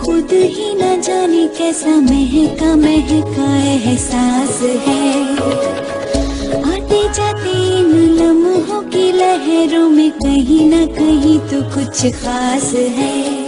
खुद ही न जाने कैसा महका महका एहसास है। आते जाते इन लम्हों की लहरों में कहीं ना कहीं तो कुछ खास है।